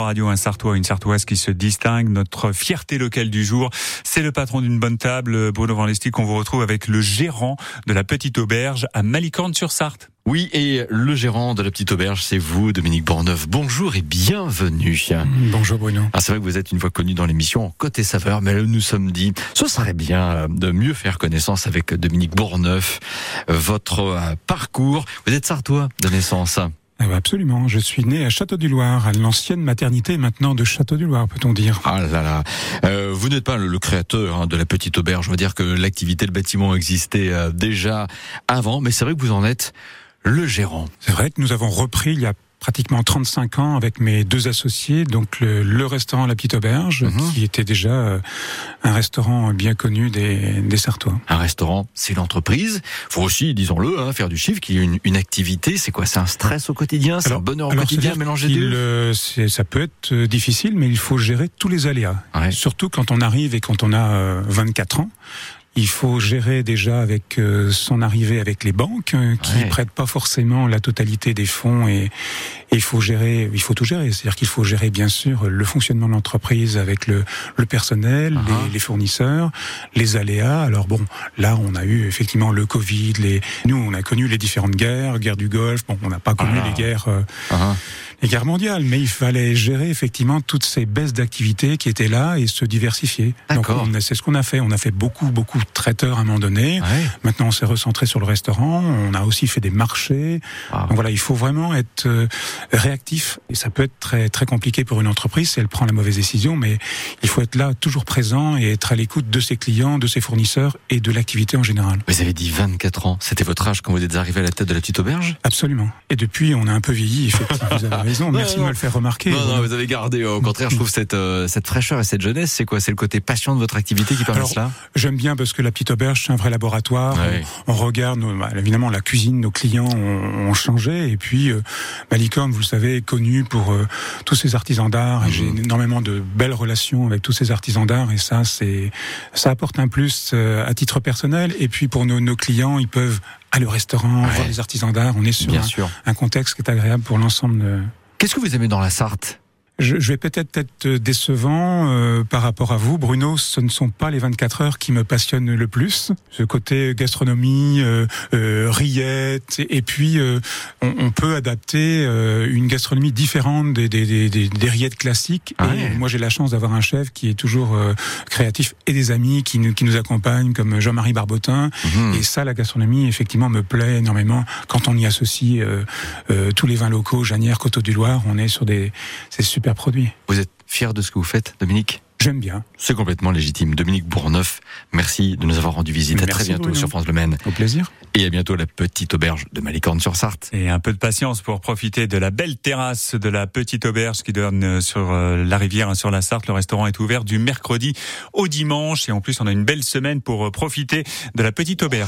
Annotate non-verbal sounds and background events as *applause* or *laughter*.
Radio, un Sartois, une Sartoise qui se distingue. Notre fierté locale du jour, c'est le patron d'une bonne table, Bruno Van Lestic. On vous retrouve avec le gérant de la petite auberge à Malicorne-sur-Sarthe. Oui, et le gérant de la petite auberge, c'est vous, Dominique Bourneuf. Bonjour et bienvenue. Bonjour Bruno. Ah, c'est vrai que vous êtes une fois connu dans l'émission Côté Saveur, mais nous nous sommes dit, ce serait bien de mieux faire connaissance avec Dominique Bourneuf, votre parcours. Vous êtes sartois de naissance absolument. Je suis né à Château-du-Loir, à l'ancienne maternité maintenant de Château-du-Loir, peut-on dire. Ah là là. Euh, vous n'êtes pas le, créateur hein, de la petite auberge. Je veux dire que l'activité, le bâtiment existait euh, déjà avant, mais c'est vrai que vous en êtes le gérant. C'est vrai que nous avons repris il y a pratiquement 35 ans avec mes deux associés, donc le, restaurant La Petite Auberge, mhm. qui était déjà euh, un restaurant bien connu des, des Sartois. Un restaurant, c'est l'entreprise. Faut aussi, disons-le, hein, faire du chiffre, qu'il y ait une, une activité. C'est quoi? C'est un stress au quotidien? C'est un bonheur au quotidien mélanger deux? euh, Ça peut être euh, difficile, mais il faut gérer tous les aléas. Surtout quand on arrive et quand on a 24 ans. Il faut gérer déjà avec euh, son arrivée avec les banques euh, qui prêtent pas forcément la totalité des fonds et, il faut gérer, il faut tout gérer. C'est-à-dire qu'il faut gérer bien sûr le fonctionnement de l'entreprise avec le, le personnel, les, uh-huh. les, fournisseurs, les aléas. Alors bon, là on a eu effectivement le Covid, les nous on a connu les différentes guerres, guerre du Golfe. Bon, on n'a pas connu ah. les guerres. Euh, uh-huh les guerres mondiales, mais il fallait gérer effectivement toutes ces baisses d'activité qui étaient là et se diversifier. Donc c'est ce qu'on a fait. On a fait beaucoup, beaucoup de traiteurs à un moment donné. Maintenant, on s'est recentré sur le restaurant. On a aussi fait des marchés. Ah. Donc voilà, il faut vraiment être euh, réactif. Et ça peut être très, très compliqué pour une entreprise si elle prend la mauvaise décision, mais il faut être là, toujours présent et être à l'écoute de ses clients, de ses fournisseurs et de l'activité en général. Vous avez dit 24 ans. C'était votre âge quand vous êtes arrivé à la tête de la petite auberge? Absolument. Et depuis, on a un peu vieilli, effectivement. *laughs* Merci de me le faire remarquer. Non, non, vous avez gardé. Au contraire, je trouve cette, euh, cette fraîcheur et cette jeunesse, c'est quoi? C'est le côté passion de votre activité qui permet cela? J'aime bien parce que la petite auberge, c'est un vrai laboratoire. On, regarde, bah, évidemment, la cuisine, nos clients ont, changé. Et puis, euh, Malicorne, vous le savez, est connu pour euh, tous ses artisans d'art. et J'ai mhm. énormément de belles relations avec tous ces artisans d'art. Et ça, c'est ça apporte un plus euh, à titre personnel. Et puis, pour nos, nos clients, ils peuvent aller au restaurant, voir les artisans d'art. On est sur un, un, contexte qui est agréable pour l'ensemble de, Qu'est-ce que vous aimez dans la Sarthe? Je, vais peut-être être décevant euh, par rapport à vous, Bruno. Ce ne sont pas les 24 heures qui me passionnent le plus. Ce côté gastronomie, euh, euh rillettes, et, puis euh, on, peut adapter une gastronomie différente des, des, des, des rillettes classiques. Ah et moi, j'ai la chance d'avoir un chef qui est toujours créatif et des amis qui nous, qui nous accompagnent, comme Jean-Marie Barbotin. Mhm. Et ça, la gastronomie, effectivement, me plaît énormément. Quand on y associe tous les vins locaux, Janière, Coteau du Loir, on est sur des, c'est super produit. Vous êtes fier de ce que vous faites, Dominique? J'aime bien. C'est complètement légitime. Dominique Bourneuf, merci de nous avoir rendu visite. à très bientôt sur France Le Maine. Au plaisir. Et à bientôt la petite auberge de Malicorne-sur-Sarthe. Et un peu de patience pour profiter de la belle terrasse de la petite auberge qui donne sur euh, la rivière, sur la Sarthe. Le restaurant est ouvert du mercredi au dimanche. Et en plus, on a une belle semaine pour euh, profiter de la petite auberge.